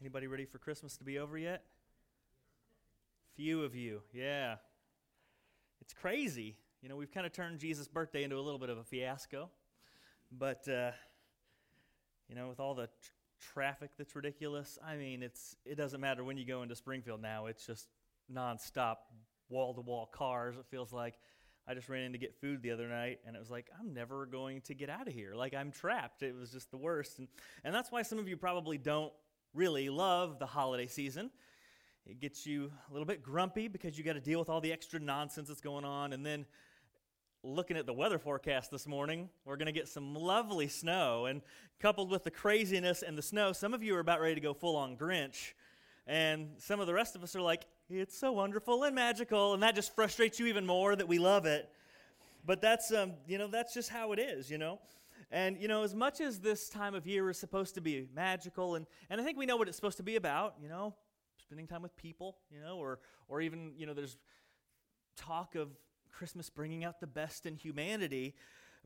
Anybody ready for Christmas to be over yet? Few of you, yeah. It's crazy. You know, we've kind of turned Jesus' birthday into a little bit of a fiasco. But, uh, you know, with all the tr- traffic that's ridiculous, I mean, it's, it doesn't matter when you go into Springfield now. It's just nonstop, wall to wall cars, it feels like. I just ran in to get food the other night, and it was like, I'm never going to get out of here. Like, I'm trapped. It was just the worst. And, and that's why some of you probably don't really love the holiday season. It gets you a little bit grumpy because you got to deal with all the extra nonsense that's going on. And then looking at the weather forecast this morning, we're going to get some lovely snow. And coupled with the craziness and the snow, some of you are about ready to go full on Grinch. And some of the rest of us are like, it's so wonderful and magical. And that just frustrates you even more that we love it. But that's, um, you know, that's just how it is, you know. And, you know, as much as this time of year is supposed to be magical, and, and I think we know what it's supposed to be about, you know, spending time with people, you know, or, or even, you know, there's talk of Christmas bringing out the best in humanity.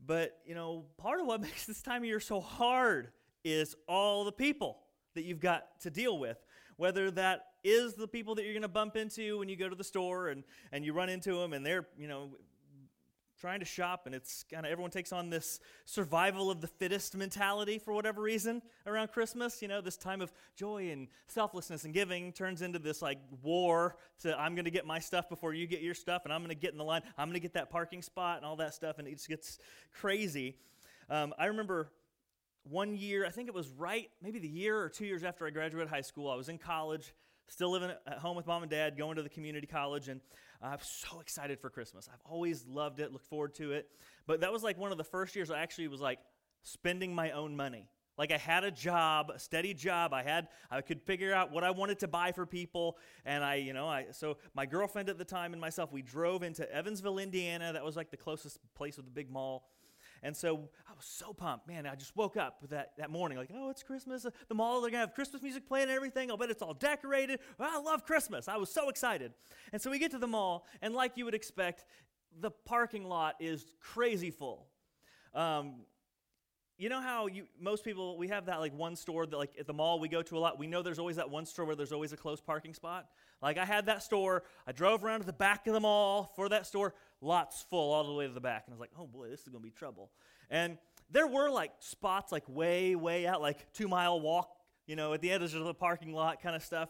But, you know, part of what makes this time of year so hard is all the people that you've got to deal with. Whether that is the people that you're going to bump into when you go to the store and, and you run into them and they're, you know, trying to shop, and it's kind of everyone takes on this survival of the fittest mentality for whatever reason around Christmas. You know, this time of joy and selflessness and giving turns into this like war to I'm going to get my stuff before you get your stuff, and I'm going to get in the line, I'm going to get that parking spot and all that stuff, and it just gets crazy. Um, I remember one year, I think it was right, maybe the year or two years after I graduated high school, I was in college still living at home with mom and dad, going to the community college, and I'm so excited for Christmas. I've always loved it, looked forward to it. But that was like one of the first years I actually was like spending my own money. Like I had a job, a steady job. I had I could figure out what I wanted to buy for people and I, you know, I so my girlfriend at the time and myself we drove into Evansville, Indiana. That was like the closest place with a big mall. And so I was so pumped. Man, I just woke up that, that morning, like, oh, it's Christmas. The mall, they're going to have Christmas music playing and everything. I'll bet it's all decorated. I love Christmas. I was so excited. And so we get to the mall, and like you would expect, the parking lot is crazy full. Um, you know how you most people we have that like one store that like at the mall we go to a lot we know there's always that one store where there's always a closed parking spot like i had that store i drove around to the back of the mall for that store lots full all the way to the back and i was like oh boy this is going to be trouble and there were like spots like way way out like two mile walk you know at the edges of the parking lot kind of stuff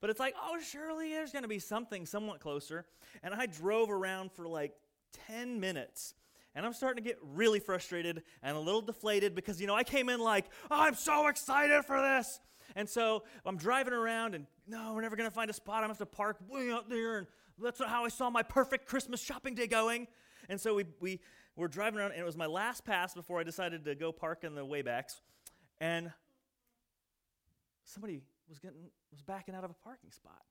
but it's like oh surely there's going to be something somewhat closer and i drove around for like 10 minutes and I'm starting to get really frustrated and a little deflated because, you know, I came in like, oh, I'm so excited for this. And so I'm driving around and, no, we're never going to find a spot. I'm going to have to park way out there. And that's not how I saw my perfect Christmas shopping day going. And so we, we were driving around, and it was my last pass before I decided to go park in the waybacks. And somebody was getting was backing out of a parking spot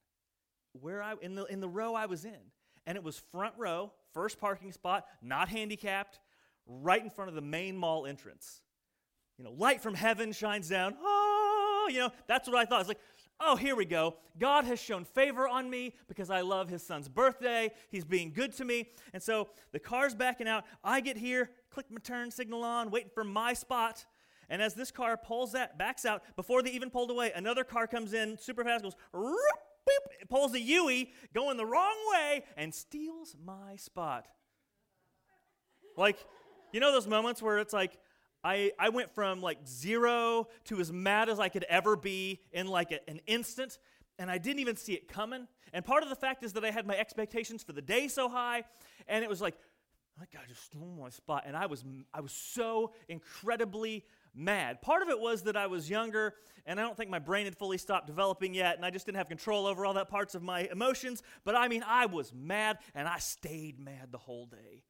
where I in the in the row I was in and it was front row, first parking spot, not handicapped, right in front of the main mall entrance. You know, light from heaven shines down. Oh, you know, that's what I thought. It's like, oh, here we go. God has shown favor on me because I love his son's birthday. He's being good to me. And so the car's backing out. I get here, click my turn signal on, waiting for my spot. And as this car pulls that, backs out, before they even pulled away, another car comes in super fast, goes, boop, it pulls a Yui going the wrong way and steals my spot. Like, you know those moments where it's like, I, I went from like zero to as mad as I could ever be in like a, an instant, and I didn't even see it coming. And part of the fact is that I had my expectations for the day so high, and it was like, oh that guy just stole my spot. And I was, I was so incredibly mad. Part of it was that I was younger and I don't think my brain had fully stopped developing yet and I just didn't have control over all that parts of my emotions. But I mean, I was mad and I stayed mad the whole day.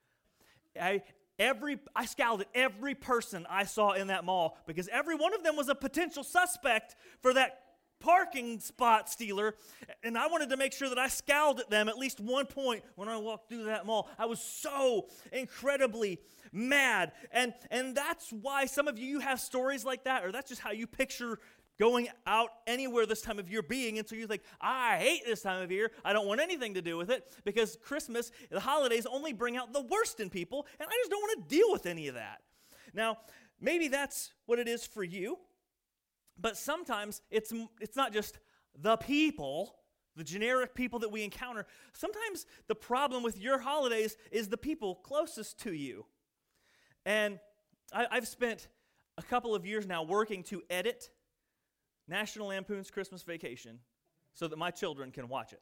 I, every, I scowled at every person I saw in that mall because every one of them was a potential suspect for that parking spot stealer, and I wanted to make sure that I scowled at them at least one point when I walked through that mall. I was so incredibly mad. And, and that's why some of you, you have stories like that, or that's just how you picture going out anywhere this time of year being. And so you think, I hate this time of year. I don't want anything to do with it because Christmas, the holidays only bring out the worst in people, and I just don't want to deal with any of that. Now, maybe that's what it is for you. But sometimes it's, it's not just the people, the generic people that we encounter. Sometimes the problem with your holidays is the people closest to you. And I, I've spent a couple of years now working to edit National Lampoon's Christmas Vacation so that my children can watch it.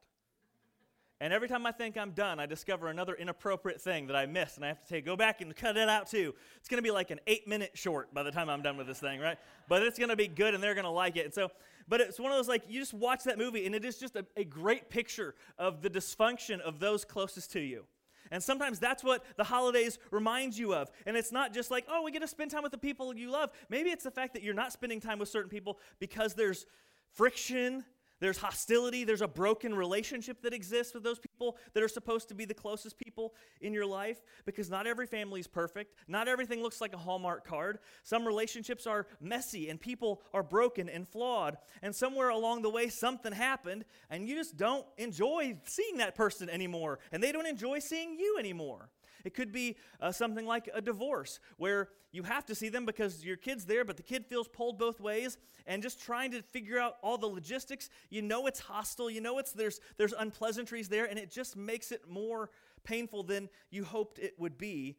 And every time I think I'm done, I discover another inappropriate thing that I missed, and I have to take, go back and cut it out too. It's going to be like an eight minute short by the time I'm done with this thing, right? But it's going to be good, and they're going to like it. And so, but it's one of those like you just watch that movie, and it is just a, a great picture of the dysfunction of those closest to you. And sometimes that's what the holidays remind you of. And it's not just like, oh, we get to spend time with the people you love. Maybe it's the fact that you're not spending time with certain people because there's friction there's hostility, there's a broken relationship that exists with those people that are supposed to be the closest people in your life because not every family is perfect. Not everything looks like a Hallmark card. Some relationships are messy and people are broken and flawed. And somewhere along the way, something happened and you just don't enjoy seeing that person anymore and they don't enjoy seeing you anymore. It could be uh, something like a divorce where you have to see them because your kid's there, but the kid feels pulled both ways and just trying to figure out all the logistics. You know it's hostile, you know it's there's there's unpleasantries there, and it just makes it more painful than you hoped it would be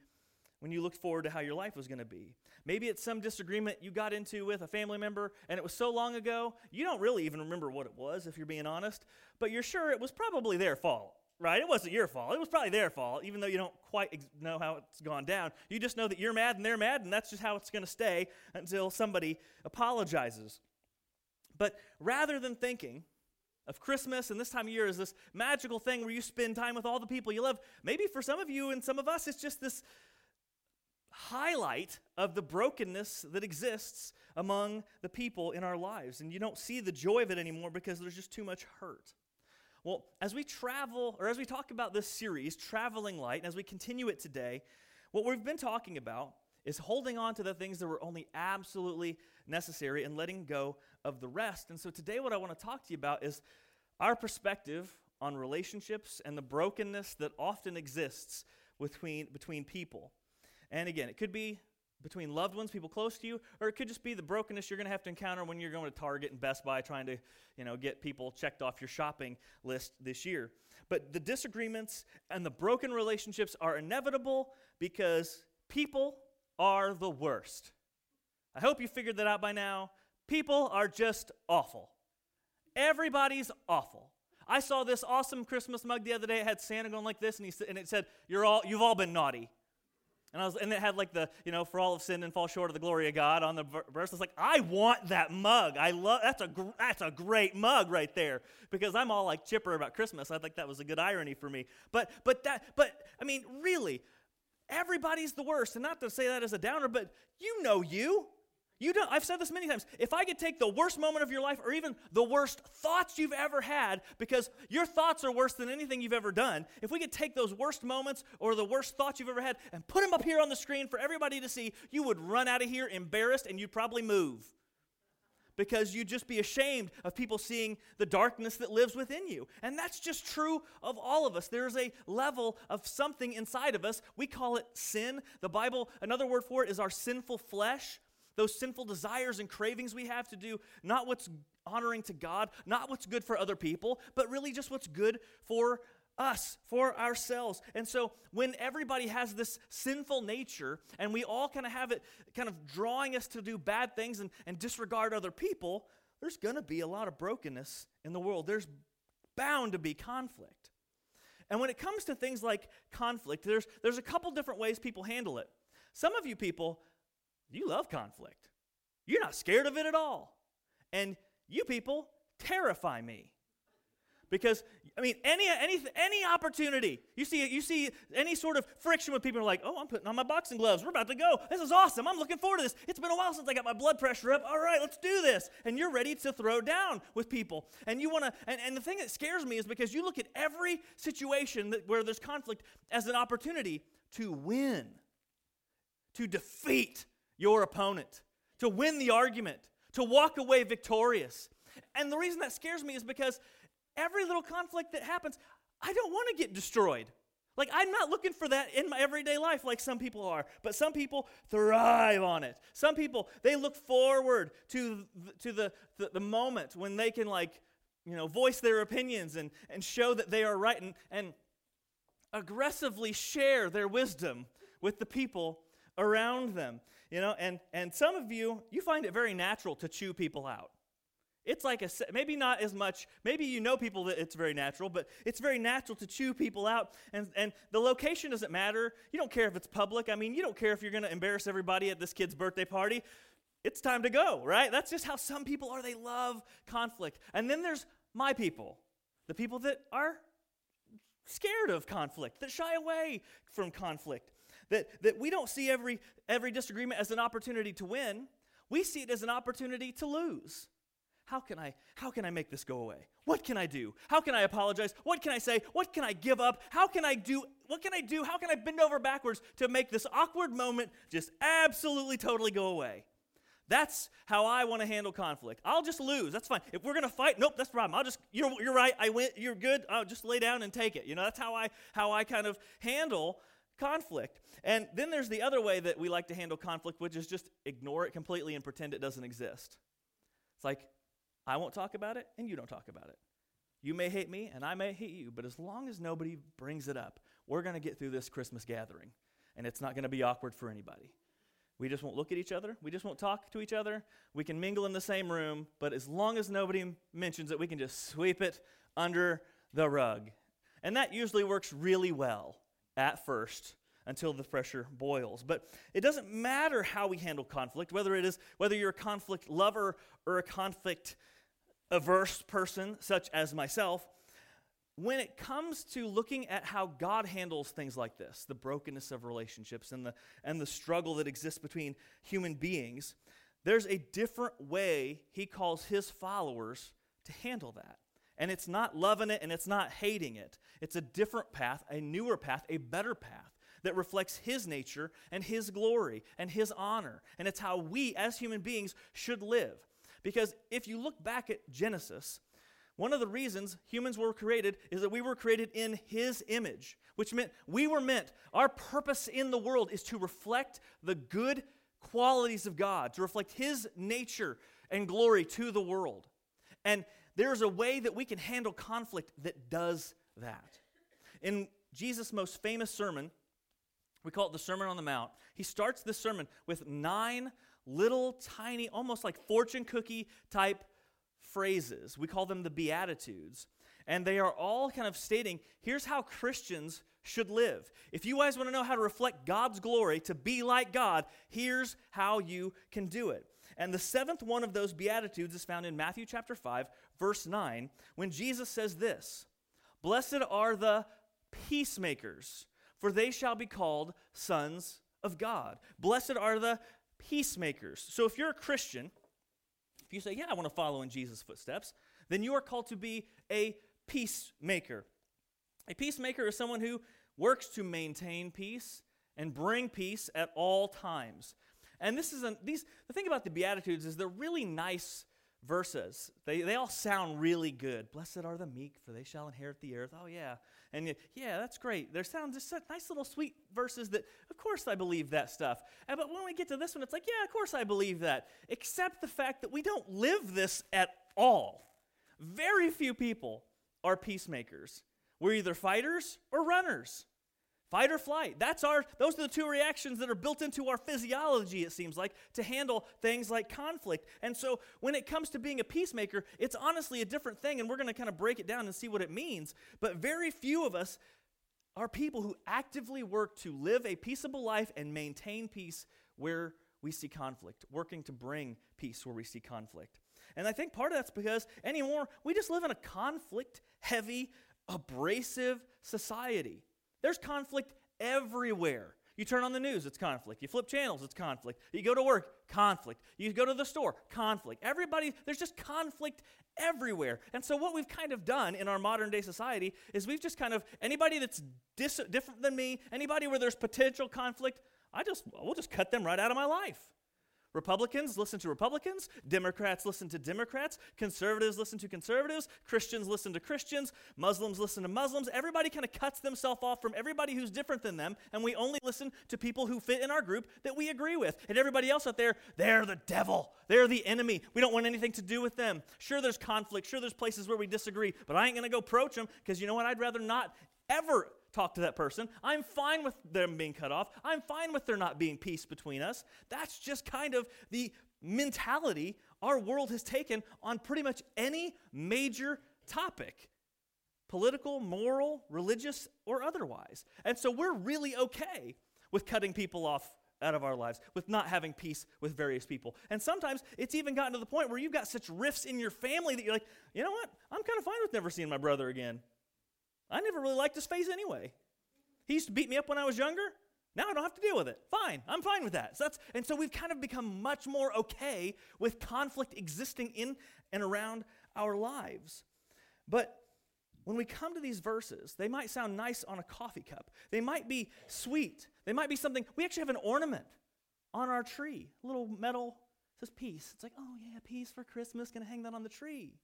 when you looked forward to how your life was going to be. Maybe it's some disagreement you got into with a family member and it was so long ago, you don't really even remember what it was, if you're being honest, but you're sure it was probably their fault right? It wasn't your fault. It was probably their fault, even though you don't quite ex- know how it's gone down. You just know that you're mad and they're mad, and that's just how it's going to stay until somebody apologizes. But rather than thinking of Christmas and this time of year as this magical thing where you spend time with all the people you love, maybe for some of you and some of us, it's just this highlight of the brokenness that exists among the people in our lives. And you don't see the joy of it anymore because there's just too much hurt. Well, as we travel, or as we talk about this series, Traveling Light, and as we continue it today, what we've been talking about is holding on to the things that were only absolutely necessary and letting go of the rest. And so today, what I want to talk to you about is our perspective on relationships and the brokenness that often exists between, between people. And again, it could be between loved ones, people close to you, or it could just be the brokenness you're going to have to encounter when you're going to Target and Best Buy trying to, you know, get people checked off your shopping list this year. But the disagreements and the broken relationships are inevitable because people are the worst. I hope you figured that out by now. People are just awful. Everybody's awful. I saw this awesome Christmas mug the other day. It had Santa going like this, and, he, and it said, "You're all, you've all been naughty." And, I was, and it had like the, you know, for all of sin and fall short of the glory of God on the verse. I was like, I want that mug. I love, that's a, that's a great mug right there. Because I'm all like chipper about Christmas. I think that was a good irony for me. But, but that, but, I mean, really, everybody's the worst. And not to say that as a downer, but you know you. You don't, I've said this many times. If I could take the worst moment of your life or even the worst thoughts you've ever had, because your thoughts are worse than anything you've ever done, if we could take those worst moments or the worst thoughts you've ever had and put them up here on the screen for everybody to see, you would run out of here embarrassed and you'd probably move. Because you'd just be ashamed of people seeing the darkness that lives within you. And that's just true of all of us. There's a level of something inside of us. We call it sin. The Bible, another word for it is our sinful flesh those sinful desires and cravings we have to do not what's honoring to God, not what's good for other people, but really just what's good for us, for ourselves. And so when everybody has this sinful nature and we all kind of have it kind of drawing us to do bad things and, and disregard other people, there's going to be a lot of brokenness in the world. There's bound to be conflict. And when it comes to things like conflict, there's, there's a couple different ways people handle it. Some of you people you love conflict. You're not scared of it at all. And you people terrify me. Because I mean, any any any opportunity you see you see any sort of friction with people are like, oh, I'm putting on my boxing gloves. We're about to go. This is awesome. I'm looking forward to this. It's been a while since I got my blood pressure up. All right, let's do this. And you're ready to throw down with people. And you want to. And, and the thing that scares me is because you look at every situation that, where there's conflict as an opportunity to win, to defeat your opponent, to win the argument, to walk away victorious. And the reason that scares me is because every little conflict that happens, I don't want to get destroyed. Like, I'm not looking for that in my everyday life like some people are, but some people thrive on it. Some people, they look forward to, to the, the, the moment when they can, like, you know, voice their opinions and, and show that they are right and, and aggressively share their wisdom with the people around them. You know, and, and some of you, you find it very natural to chew people out. It's like a, maybe not as much, maybe you know people that it's very natural, but it's very natural to chew people out. And, and the location doesn't matter. You don't care if it's public. I mean, you don't care if you're going to embarrass everybody at this kid's birthday party. It's time to go, right? That's just how some people are. They love conflict. And then there's my people, the people that are scared of conflict, that shy away from conflict, that, that we don't see every, every disagreement as an opportunity to win. We see it as an opportunity to lose. How can I how can I make this go away? What can I do? How can I apologize? What can I say? What can I give up? How can I do what can I do? How can I bend over backwards to make this awkward moment just absolutely totally go away? That's how I want to handle conflict. I'll just lose. That's fine. If we're going to fight, nope, that's the problem. I'll just you're you're right. I went. You're good. I'll just lay down and take it. You know, that's how I how I kind of handle conflict. And then there's the other way that we like to handle conflict, which is just ignore it completely and pretend it doesn't exist. It's like I won't talk about it, and you don't talk about it. You may hate me, and I may hate you, but as long as nobody brings it up, we're going to get through this Christmas gathering, and it's not going to be awkward for anybody. We just won't look at each other. We just won't talk to each other. We can mingle in the same room, but as long as nobody mentions it, we can just sweep it under the rug. And that usually works really well at first until the pressure boils. But it doesn't matter how we handle conflict, whether it is whether you're a conflict lover or a conflict averse person, such as myself, when it comes to looking at how God handles things like this, the brokenness of relationships and the, and the struggle that exists between human beings, there's a different way He calls His followers to handle that. And it's not loving it and it's not hating it. It's a different path, a newer path, a better path that reflects His nature and His glory and His honor. And it's how we as human beings should live. Because if you look back at Genesis, one of the reasons humans were created is that we were created in His image, which meant we were meant, our purpose in the world is to reflect the good qualities of God, to reflect His nature and glory to the world. And there's a way that we can handle conflict that does that. In Jesus' most famous sermon, we call it the Sermon on the Mount, he starts this sermon with nine little tiny, almost like fortune cookie type phrases. We call them the Beatitudes. And they are all kind of stating here's how Christians should live. If you guys want to know how to reflect God's glory, to be like God, here's how you can do it. And the seventh one of those Beatitudes is found in Matthew chapter 5, verse 9, when Jesus says this Blessed are the peacemakers, for they shall be called sons of God. Blessed are the peacemakers. So if you're a Christian, if you say, Yeah, I want to follow in Jesus' footsteps, then you are called to be a peacemaker. A peacemaker is someone who works to maintain peace and bring peace at all times. And this is a, these the thing about the beatitudes is they're really nice verses. They, they all sound really good. Blessed are the meek, for they shall inherit the earth. Oh, yeah. And yeah, that's great. They sound just such nice little sweet verses that, of course, I believe that stuff. But when we get to this one, it's like, yeah, of course I believe that. Except the fact that we don't live this at all. Very few people are peacemakers. We're either fighters or runners. Fight or flight. That's our those are the two reactions that are built into our physiology it seems like to handle things like conflict. And so when it comes to being a peacemaker, it's honestly a different thing and we're going to kind of break it down and see what it means. But very few of us are people who actively work to live a peaceable life and maintain peace where we see conflict, working to bring peace where we see conflict. And I think part of that's because anymore we just live in a conflict heavy, abrasive society. There's conflict everywhere. You turn on the news, it's conflict. You flip channels, it's conflict. You go to work, conflict. You go to the store, conflict. Everybody, there's just conflict everywhere. And so, what we've kind of done in our modern day society is we've just kind of, anybody that's dis- different than me, anybody where there's potential conflict, I just, we'll just cut them right out of my life. Republicans listen to Republicans, Democrats listen to Democrats, conservatives listen to conservatives, Christians listen to Christians, Muslims listen to Muslims. Everybody kind of cuts themselves off from everybody who's different than them, and we only listen to people who fit in our group that we agree with. And everybody else out there, they're the devil. They're the enemy. We don't want anything to do with them. Sure, there's conflict. Sure, there's places where we disagree, but I ain't going to go approach them because you know what? I'd rather not ever talk to that person. I'm fine with them being cut off. I'm fine with there not being peace between us. That's just kind of the mentality our world has taken on pretty much any major topic political, moral, religious, or otherwise. And so we're really okay with cutting people off out of our lives, with not having peace with various people. And sometimes it's even gotten to the point where you've got such rifts in your family that you're like, you know what? I'm kind of fine with never seeing my brother again. I never really liked his face anyway. He used to beat me up when I was younger. Now I don't have to deal with it. Fine. I'm fine with that. So that's, and so we've kind of become much more okay with conflict existing in and around our lives. But when we come to these verses, they might sound nice on a coffee cup. They might be sweet. They might be something. We actually have an ornament on our tree, little metal says peace. It's like, oh yeah, peace for Christmas, gonna hang that on the tree.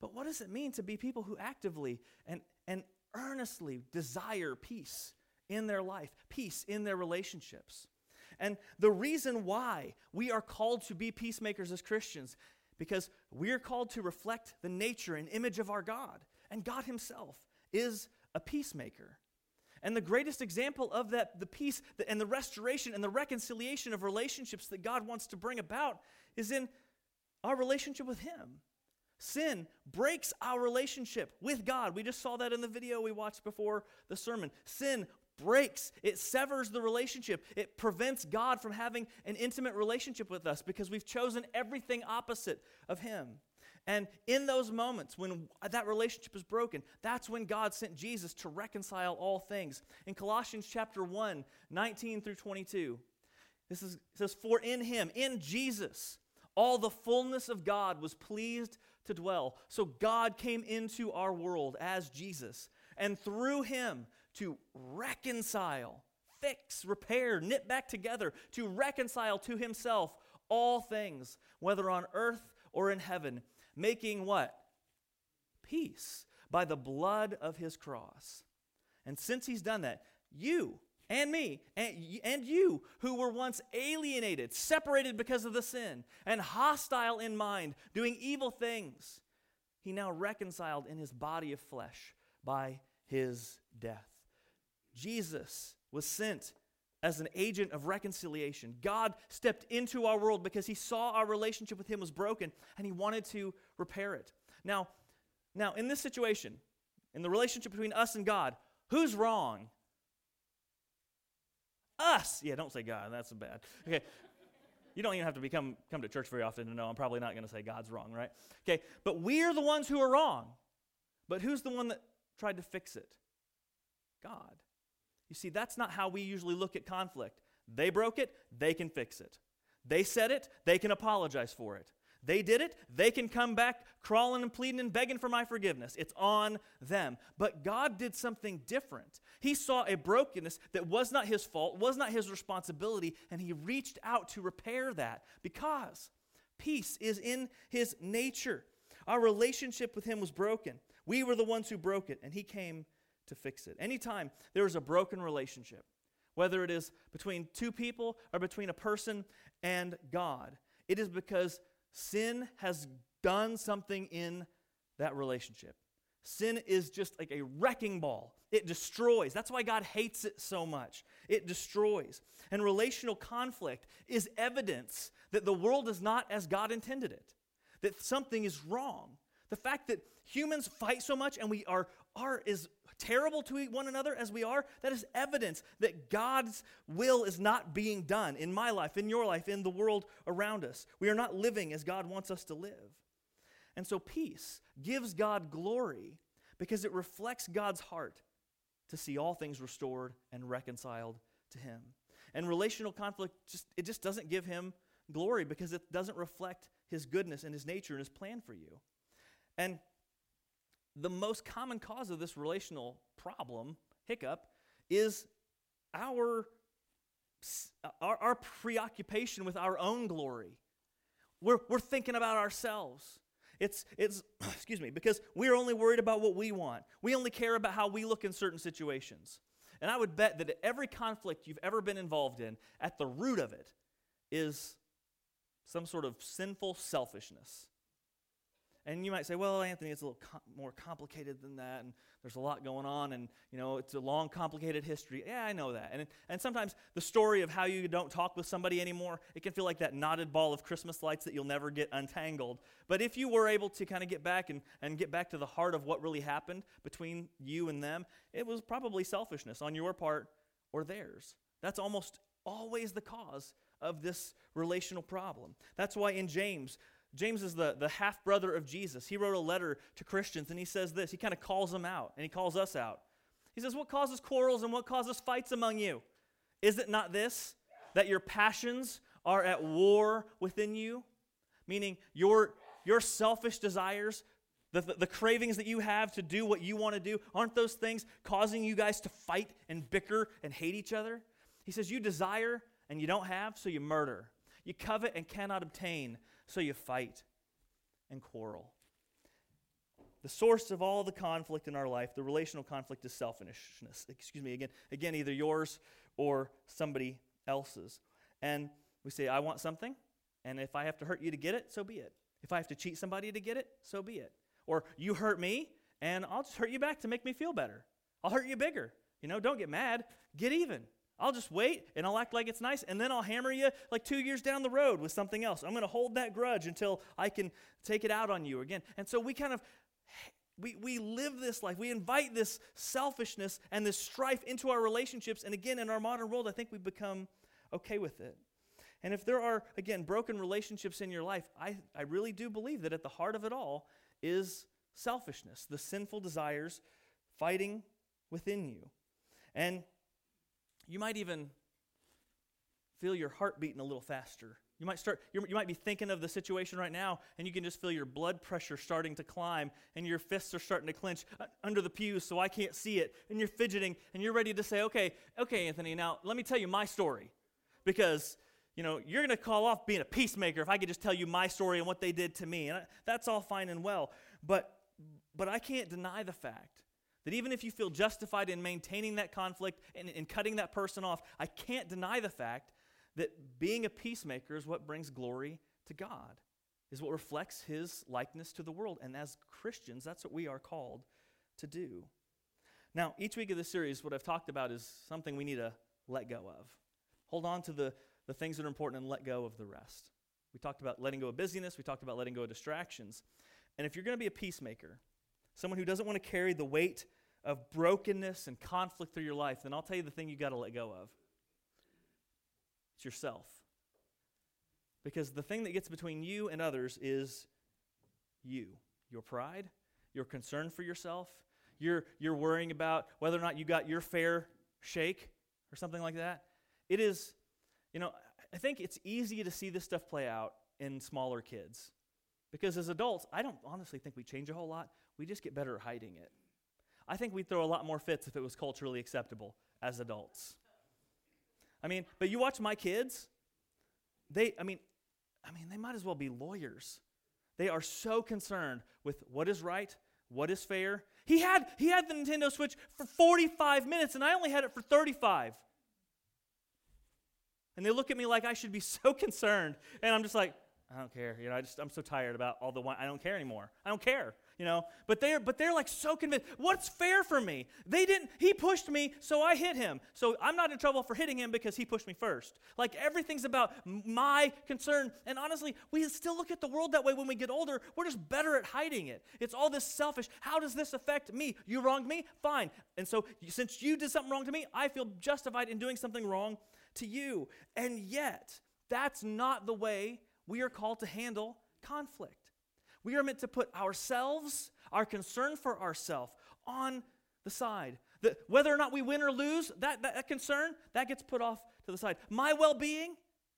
But what does it mean to be people who actively and, and earnestly desire peace in their life, peace in their relationships? And the reason why we are called to be peacemakers as Christians, because we're called to reflect the nature and image of our God. And God Himself is a peacemaker. And the greatest example of that, the peace and the restoration and the reconciliation of relationships that God wants to bring about, is in our relationship with Him. Sin breaks our relationship with God. We just saw that in the video we watched before the sermon. Sin breaks, it severs the relationship. It prevents God from having an intimate relationship with us because we've chosen everything opposite of Him. And in those moments when that relationship is broken, that's when God sent Jesus to reconcile all things. In Colossians chapter 1, 19 through 22, this is, says, For in him, in Jesus, all the fullness of God was pleased to dwell. So God came into our world as Jesus, and through him to reconcile, fix, repair, knit back together, to reconcile to himself all things, whether on earth or in heaven, making what? Peace by the blood of his cross. And since he's done that, you and me and, and you who were once alienated, separated because of the sin, and hostile in mind, doing evil things, he now reconciled in his body of flesh by his death. Jesus was sent as an agent of reconciliation. God stepped into our world because he saw our relationship with him was broken and he wanted to repair it. Now, now in this situation, in the relationship between us and God, who's wrong? Us. Yeah, don't say God. That's bad. Okay. You don't even have to become come to church very often to know I'm probably not going to say God's wrong, right? Okay. But we're the ones who are wrong. But who's the one that tried to fix it? God. You see, that's not how we usually look at conflict. They broke it, they can fix it. They said it, they can apologize for it. They did it, they can come back crawling and pleading and begging for my forgiveness. It's on them. But God did something different. He saw a brokenness that was not his fault, was not his responsibility, and he reached out to repair that because peace is in his nature. Our relationship with him was broken. We were the ones who broke it, and he came to fix it. Anytime there is a broken relationship, whether it is between two people or between a person and God, it is because sin has done something in that relationship. Sin is just like a wrecking ball. It destroys. That's why God hates it so much. It destroys. And relational conflict is evidence that the world is not as God intended it, that something is wrong. The fact that humans fight so much and we are, are is terrible to one another as we are, that is evidence that God's will is not being done in my life, in your life, in the world around us. We are not living as God wants us to live. And so peace gives God glory because it reflects God's heart to see all things restored and reconciled to him. And relational conflict just it just doesn't give him glory because it doesn't reflect his goodness and his nature and his plan for you. And the most common cause of this relational problem, hiccup, is our our, our preoccupation with our own glory. We're, we're thinking about ourselves. It's, it's, excuse me, because we're only worried about what we want. We only care about how we look in certain situations. And I would bet that every conflict you've ever been involved in, at the root of it, is some sort of sinful selfishness. And you might say, well, Anthony, it's a little com- more complicated than that, and there's a lot going on, and you know, it's a long, complicated history. Yeah, I know that. And, and sometimes the story of how you don't talk with somebody anymore, it can feel like that knotted ball of Christmas lights that you'll never get untangled. But if you were able to kind of get back and, and get back to the heart of what really happened between you and them, it was probably selfishness on your part or theirs. That's almost always the cause of this relational problem. That's why in James, James is the, the half brother of Jesus. He wrote a letter to Christians and he says this. He kind of calls them out and he calls us out. He says, What causes quarrels and what causes fights among you? Is it not this, that your passions are at war within you? Meaning your, your selfish desires, the, the, the cravings that you have to do what you want to do, aren't those things causing you guys to fight and bicker and hate each other? He says, You desire and you don't have, so you murder. You covet and cannot obtain, so you fight and quarrel. The source of all the conflict in our life, the relational conflict, is selfishness. Excuse me, again, again, either yours or somebody else's. And we say, I want something, and if I have to hurt you to get it, so be it. If I have to cheat somebody to get it, so be it. Or you hurt me, and I'll just hurt you back to make me feel better. I'll hurt you bigger. You know, don't get mad, get even. I'll just wait and I'll act like it's nice, and then I'll hammer you like two years down the road with something else. I'm going to hold that grudge until I can take it out on you again. And so we kind of we, we live this life. We invite this selfishness and this strife into our relationships. And again, in our modern world, I think we've become okay with it. And if there are, again, broken relationships in your life, I, I really do believe that at the heart of it all is selfishness, the sinful desires fighting within you. And you might even feel your heart beating a little faster. You might start you might be thinking of the situation right now and you can just feel your blood pressure starting to climb and your fists are starting to clench uh, under the pews so I can't see it and you're fidgeting and you're ready to say, "Okay, okay, Anthony, now let me tell you my story." Because you know, you're going to call off being a peacemaker if I could just tell you my story and what they did to me. And I, that's all fine and well. But but I can't deny the fact that even if you feel justified in maintaining that conflict and, and cutting that person off, I can't deny the fact that being a peacemaker is what brings glory to God, is what reflects his likeness to the world. And as Christians, that's what we are called to do. Now, each week of this series, what I've talked about is something we need to let go of. Hold on to the, the things that are important and let go of the rest. We talked about letting go of busyness, we talked about letting go of distractions. And if you're going to be a peacemaker, someone who doesn't want to carry the weight of brokenness and conflict through your life, then I'll tell you the thing you got to let go of it's yourself. Because the thing that gets between you and others is you, your pride, your concern for yourself, you're, you're worrying about whether or not you got your fair shake or something like that. It is, you know, I think it's easy to see this stuff play out in smaller kids. Because as adults, I don't honestly think we change a whole lot. We just get better at hiding it. I think we'd throw a lot more fits if it was culturally acceptable as adults. I mean, but you watch my kids, they, I mean, I mean, they might as well be lawyers. They are so concerned with what is right, what is fair. He had he had the Nintendo Switch for 45 minutes and I only had it for 35. And they look at me like I should be so concerned. And I'm just like, I don't care. You know, I just I'm so tired about all the whine. I don't care anymore. I don't care. You know, but they're but they're like so convinced. What's fair for me? They didn't. He pushed me, so I hit him. So I'm not in trouble for hitting him because he pushed me first. Like everything's about my concern. And honestly, we still look at the world that way when we get older. We're just better at hiding it. It's all this selfish. How does this affect me? You wronged me, fine. And so since you did something wrong to me, I feel justified in doing something wrong to you. And yet, that's not the way we are called to handle conflict. We are meant to put ourselves, our concern for ourselves, on the side. The, whether or not we win or lose, that, that, that, concern, that gets put off to the side. My well being,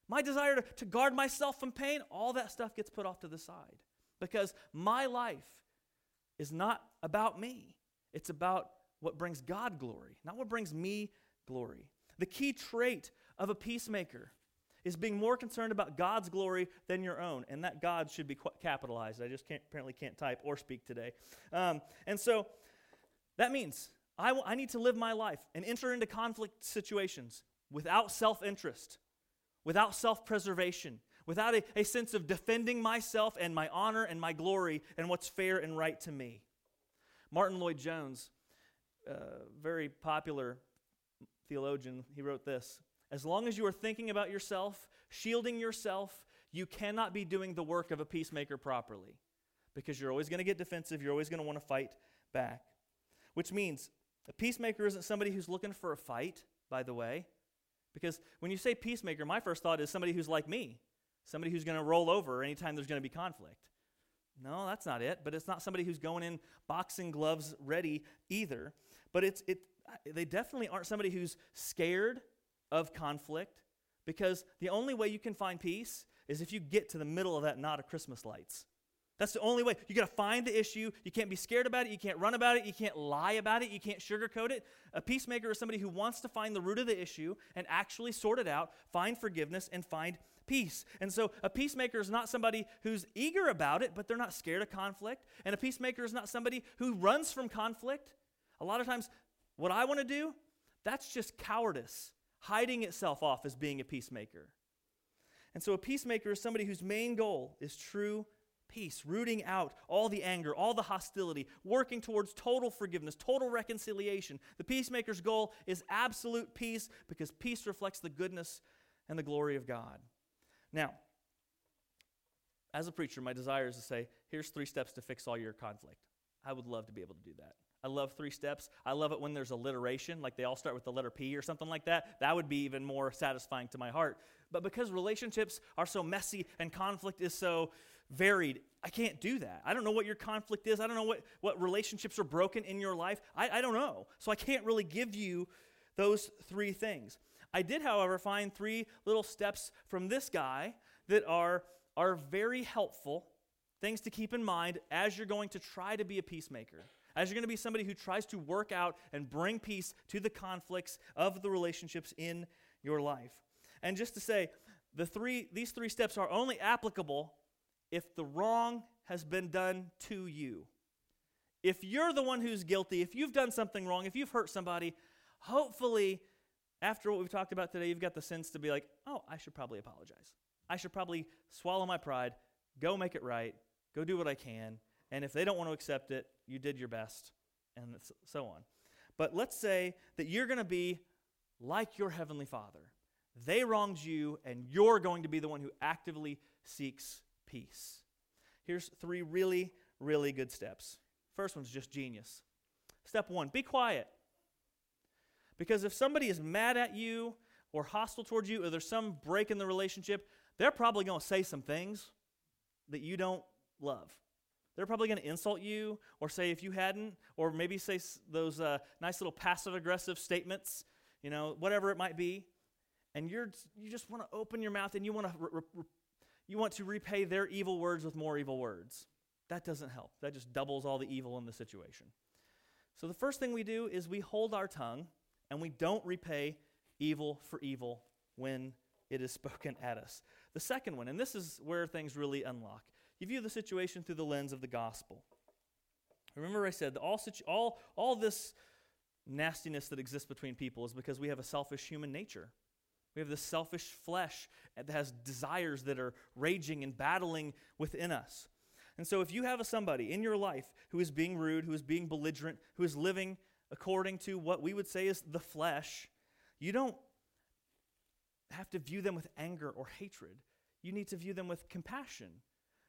my desire to, to guard myself from pain, all that stuff gets put off to the side. Because my life is not about me, it's about what brings God glory, not what brings me glory. The key trait of a peacemaker is being more concerned about God's glory than your own. And that God should be capitalized. I just can't, apparently can't type or speak today. Um, and so that means I, w- I need to live my life and enter into conflict situations without self interest, without self preservation, without a, a sense of defending myself and my honor and my glory and what's fair and right to me. Martyn Lloyd-Jones, uh, very popular theologian, he wrote this As long as you are thinking about yourself, shielding yourself, you cannot be doing the work of a peacemaker properly because you're always going to get defensive, you're always going to want to fight back. Which means a peacemaker isn't somebody who's looking for a fight, by the way. Because when you say peacemaker, my first thought is somebody who's like me, somebody who's going to roll over anytime there's going to be conflict. No, that's not it. But it's not somebody who's going in boxing gloves ready either. But it's it. They definitely aren't somebody who's scared of conflict, because the only way you can find peace is if you get to the middle of that knot of Christmas lights. That's the only way. You got to find the issue. You can't be scared about it. You can't run about it. You can't lie about it. You can't sugarcoat it. A peacemaker is somebody who wants to find the root of the issue and actually sort it out, find forgiveness, and find peace. And so a peacemaker is not somebody who's eager about it, but they're not scared of conflict. And a peacemaker is not somebody who runs from conflict. A lot of times, what I want to do, that's just cowardice, hiding itself off as being a peacemaker. And so a peacemaker is somebody whose main goal is true peace, rooting out all the anger, all the hostility, working towards total forgiveness, total reconciliation. The peacemaker's goal is absolute peace because peace reflects the goodness and the glory of God. Now, as a preacher, my desire is to say, here's three steps to fix all your conflict. I would love to be able to do that. I love three steps. I love it when there's alliteration, like they all start with the letter P or something like that. That would be even more satisfying to my heart. But because relationships are so messy and conflict is so varied. I can't do that. I don't know what your conflict is. I don't know what, what relationships are broken in your life. I, I don't know. So I can't really give you those three things. I did, however, find three little steps from this guy that are, are very helpful, things to keep in mind as you're going to try to be a peacemaker, as you're going to be somebody who tries to work out and bring peace to the conflicts of the relationships in your life. And just to say, the three, these three steps are only applicable if the wrong has been done to you. If you're the one who's guilty, if you've done something wrong, if you've hurt somebody, hopefully, after what we've talked about today, you've got the sense to be like, oh, I should probably apologize. I should probably swallow my pride, go make it right, go do what I can. And if they don't want to accept it, you did your best, and so on. But let's say that you're going to be like your Heavenly Father. They wronged you, and you're going to be the one who actively seeks peace. Here's three really, really good steps. First one's just genius. Step one be quiet. Because if somebody is mad at you or hostile towards you, or there's some break in the relationship, they're probably going to say some things that you don't love. They're probably going to insult you or say if you hadn't, or maybe say those uh, nice little passive aggressive statements, you know, whatever it might be. And you're, you just want to open your mouth and you want to re- re- you want to repay their evil words with more evil words. That doesn't help. That just doubles all the evil in the situation. So the first thing we do is we hold our tongue and we don't repay evil for evil when it is spoken at us. The second one, and this is where things really unlock, you view the situation through the lens of the gospel. Remember, I said all, situ- all, all this nastiness that exists between people is because we have a selfish human nature. We have this selfish flesh that has desires that are raging and battling within us. And so, if you have a somebody in your life who is being rude, who is being belligerent, who is living according to what we would say is the flesh, you don't have to view them with anger or hatred. You need to view them with compassion.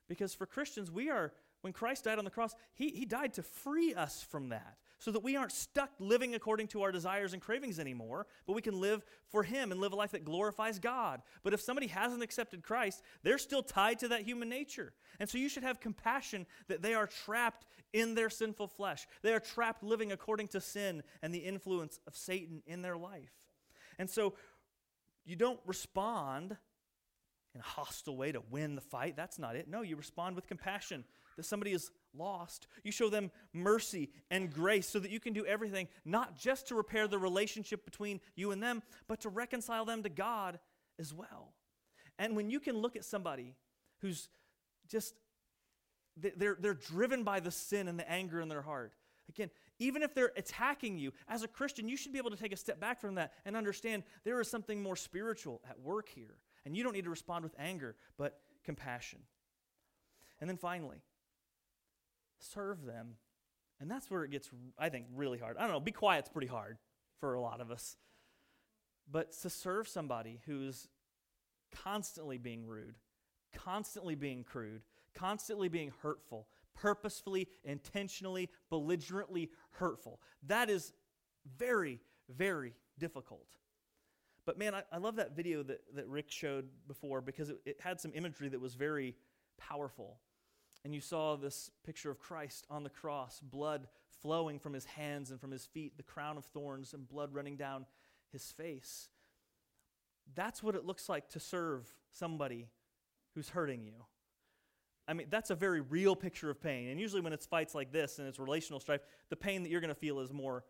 Because for Christians, we are, when Christ died on the cross, he, he died to free us from that so that we aren't stuck living according to our desires and cravings anymore, but we can live for Him and live a life that glorifies God. But if somebody hasn't accepted Christ, they're still tied to that human nature. And so you should have compassion that they are trapped in their sinful flesh. They are trapped living according to sin and the influence of Satan in their life. And so you don't respond in a hostile way to win the fight. That's not it. No, you respond with compassion that somebody is lost. You show them mercy and grace so that you can do everything, not just to repair the relationship between you and them, but to reconcile them to God as well. And when you can look at somebody who's just, they're, they're driven by the sin and the anger in their heart. Again, even if they're attacking you, as a Christian, you should be able to take a step back from that and understand there is something more spiritual at work here. And you don't need to respond with anger, but compassion. And then finally, serve them. And that's where it gets, I think, really hard. I don't know, be quiet's pretty hard for a lot of us. But to serve somebody who's constantly being rude, constantly being crude, constantly being hurtful, purposefully, intentionally, belligerently hurtful, that is very, very difficult. But man, I, I love that video that, that Rick showed before because it, it had some imagery that was very powerful and you saw this picture of Christ on the cross, blood flowing from his hands and from his feet, the crown of thorns and blood running down his face. That's what it looks like to serve somebody who's hurting you. I mean, that's a very real picture of pain. And usually, when it's fights like this and it's relational strife, the pain that you're going to feel is more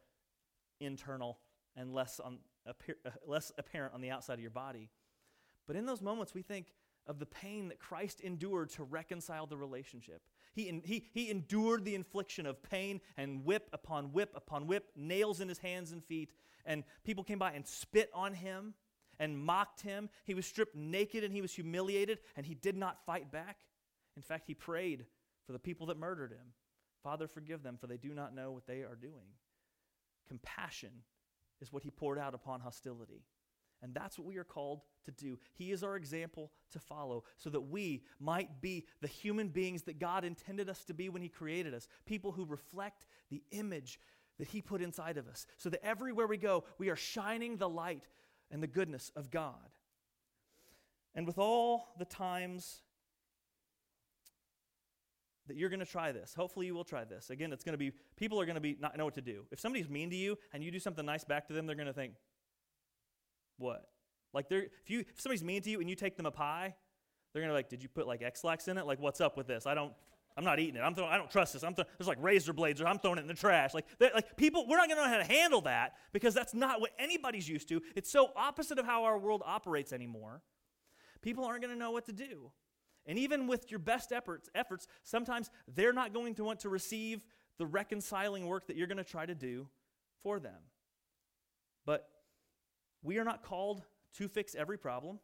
internal and less, on, Uh, less apparent on the outside of your body. But in those moments, we think, of the pain that Christ endured to reconcile the relationship. He, he, he endured the infliction of pain and whip upon whip upon whip, nails in his hands and feet, and people came by and spit on him and mocked him. He was stripped naked and he was humiliated, and he did not fight back. In fact, he prayed for the people that murdered him Father, forgive them, for they do not know what they are doing. Compassion is what he poured out upon hostility. And that's what we are called to do. He is our example to follow so that we might be the human beings that God intended us to be when He created us people who reflect the image that He put inside of us. So that everywhere we go, we are shining the light and the goodness of God. And with all the times that you're going to try this. Hopefully, you will try this. Again, it's going to be, people are going to be not know what to do. If somebody's mean to you and you do something nice back to them, they're going to think, what? Like they're if you if somebody's mean to you and you take them a pie, they're gonna like, did you put like Ex-Lax in it? Like, what's up with this? I don't I'm not eating it. I'm throwing, I don't trust this. I'm th- there's like razor blades, or I'm throwing it in the trash. Like, like people, we're not going to know how to handle that because that's not what anybody's used to. It's so opposite of how our world operates anymore. People aren't going to know what to do. And even with your best efforts, efforts, sometimes they're not going to want to receive the reconciling work that you're going to try to do for them. But we are not called to fix every problem.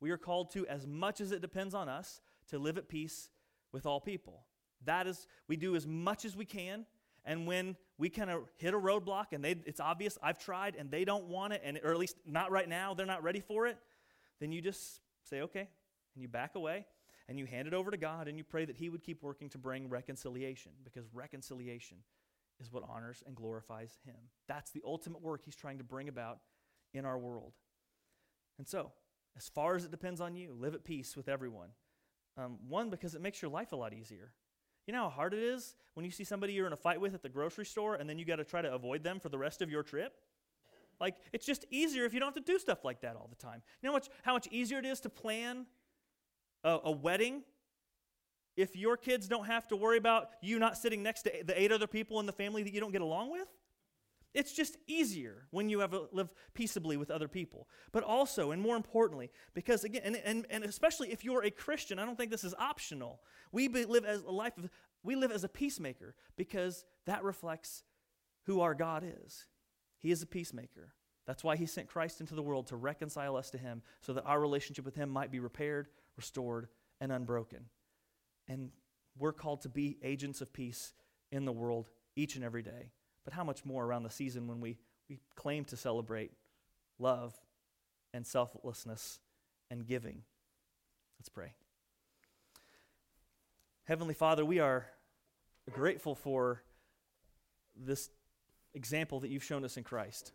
We are called to, as much as it depends on us, to live at peace with all people. That is, we do as much as we can. And when we kind of hit a roadblock and they, it's obvious I've tried and they don't want it, and, or at least not right now, they're not ready for it, then you just say, okay, and you back away and you hand it over to God and you pray that He would keep working to bring reconciliation because reconciliation is what honors and glorifies Him. That's the ultimate work He's trying to bring about in our world. And so, as far as it depends on you, live at peace with everyone. Um, one, because it makes your life a lot easier. You know how hard it is when you see somebody you're in a fight with at the grocery store and then you got to try to avoid them for the rest of your trip? Like, it's just easier if you don't have to do stuff like that all the time. You know how much, how much easier it is to plan a, a wedding if your kids don't have to worry about you not sitting next to the eight other people in the family that you don't get along with? It's just easier when you have a, live peaceably with other people. But also, and more importantly, because again, and, and, and especially if you're a Christian, I don't think this is optional. We be, live as a life of, we live as a peacemaker because that reflects who our God is. He is a peacemaker. That's why he sent Christ into the world to reconcile us to him so that our relationship with him might be repaired, restored, and unbroken. And we're called to be agents of peace in the world each and every day. But how much more around the season when we, we claim to celebrate love and selflessness and giving? Let's pray. Heavenly Father, we are grateful for this example that you've shown us in Christ.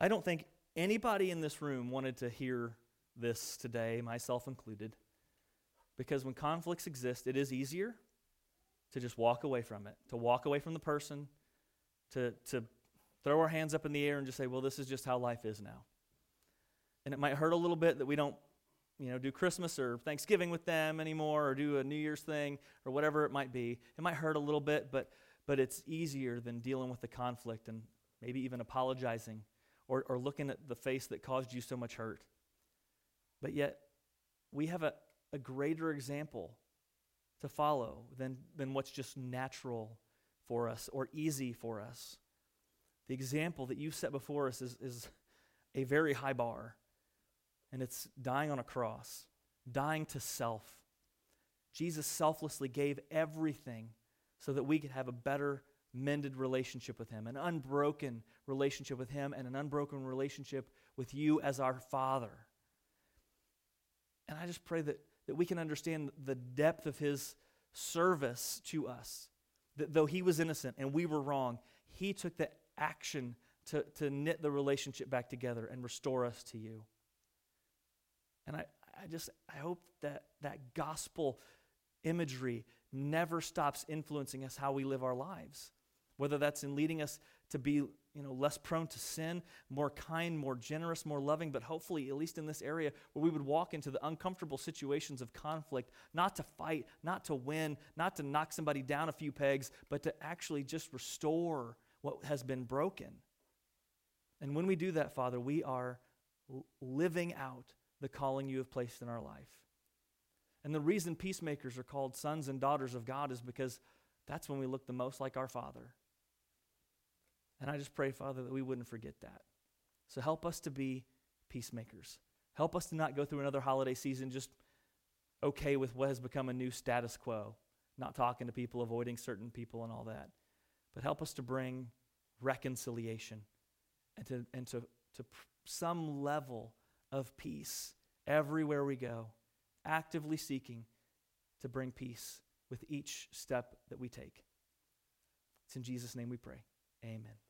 I don't think anybody in this room wanted to hear this today, myself included, because when conflicts exist, it is easier to just walk away from it, to walk away from the person, to, to throw our hands up in the air and just say, well, this is just how life is now. And it might hurt a little bit that we don't you know, do Christmas or Thanksgiving with them anymore or do a New Year's thing or whatever it might be. It might hurt a little bit, but, but it's easier than dealing with the conflict and maybe even apologizing or, or looking at the face that caused you so much hurt. But yet, we have a, a greater example to follow than, than what's just natural for us or easy for us. The example that you've set before us is, is a very high bar and it's dying on a cross, dying to self. Jesus selflessly gave everything so that we could have a better mended relationship with Him, an unbroken relationship with Him, and an unbroken relationship with you as our Father. And I just pray that, that we can understand the depth of His service to us. That though He was innocent and we were wrong, He took the action to, to knit the relationship back together and restore us to you. And I, I just I hope that that gospel imagery never stops influencing us how we live our lives. Whether that's in leading us to be, you know, less prone to sin, more kind, more generous, more loving, but hopefully, at least in this area, where we would walk into the uncomfortable situations of conflict, not to fight, not to win, not to knock somebody down a few pegs, but to actually just restore what has been broken. And when we do that, Father, we are living out the calling you have placed in our life. And the reason peacemakers are called sons and daughters of God is because that's when we look the most like our Father. And I just pray, Father, that we wouldn't forget that. So help us to be peacemakers. Help us to not go through another holiday season just okay with what has become a new status quo, not talking to people, avoiding certain people, and all that. But help us to bring reconciliation and to, and to, to some level of peace everywhere we go, actively seeking to bring peace with each step that we take. It's in Jesus' name we pray. Amen.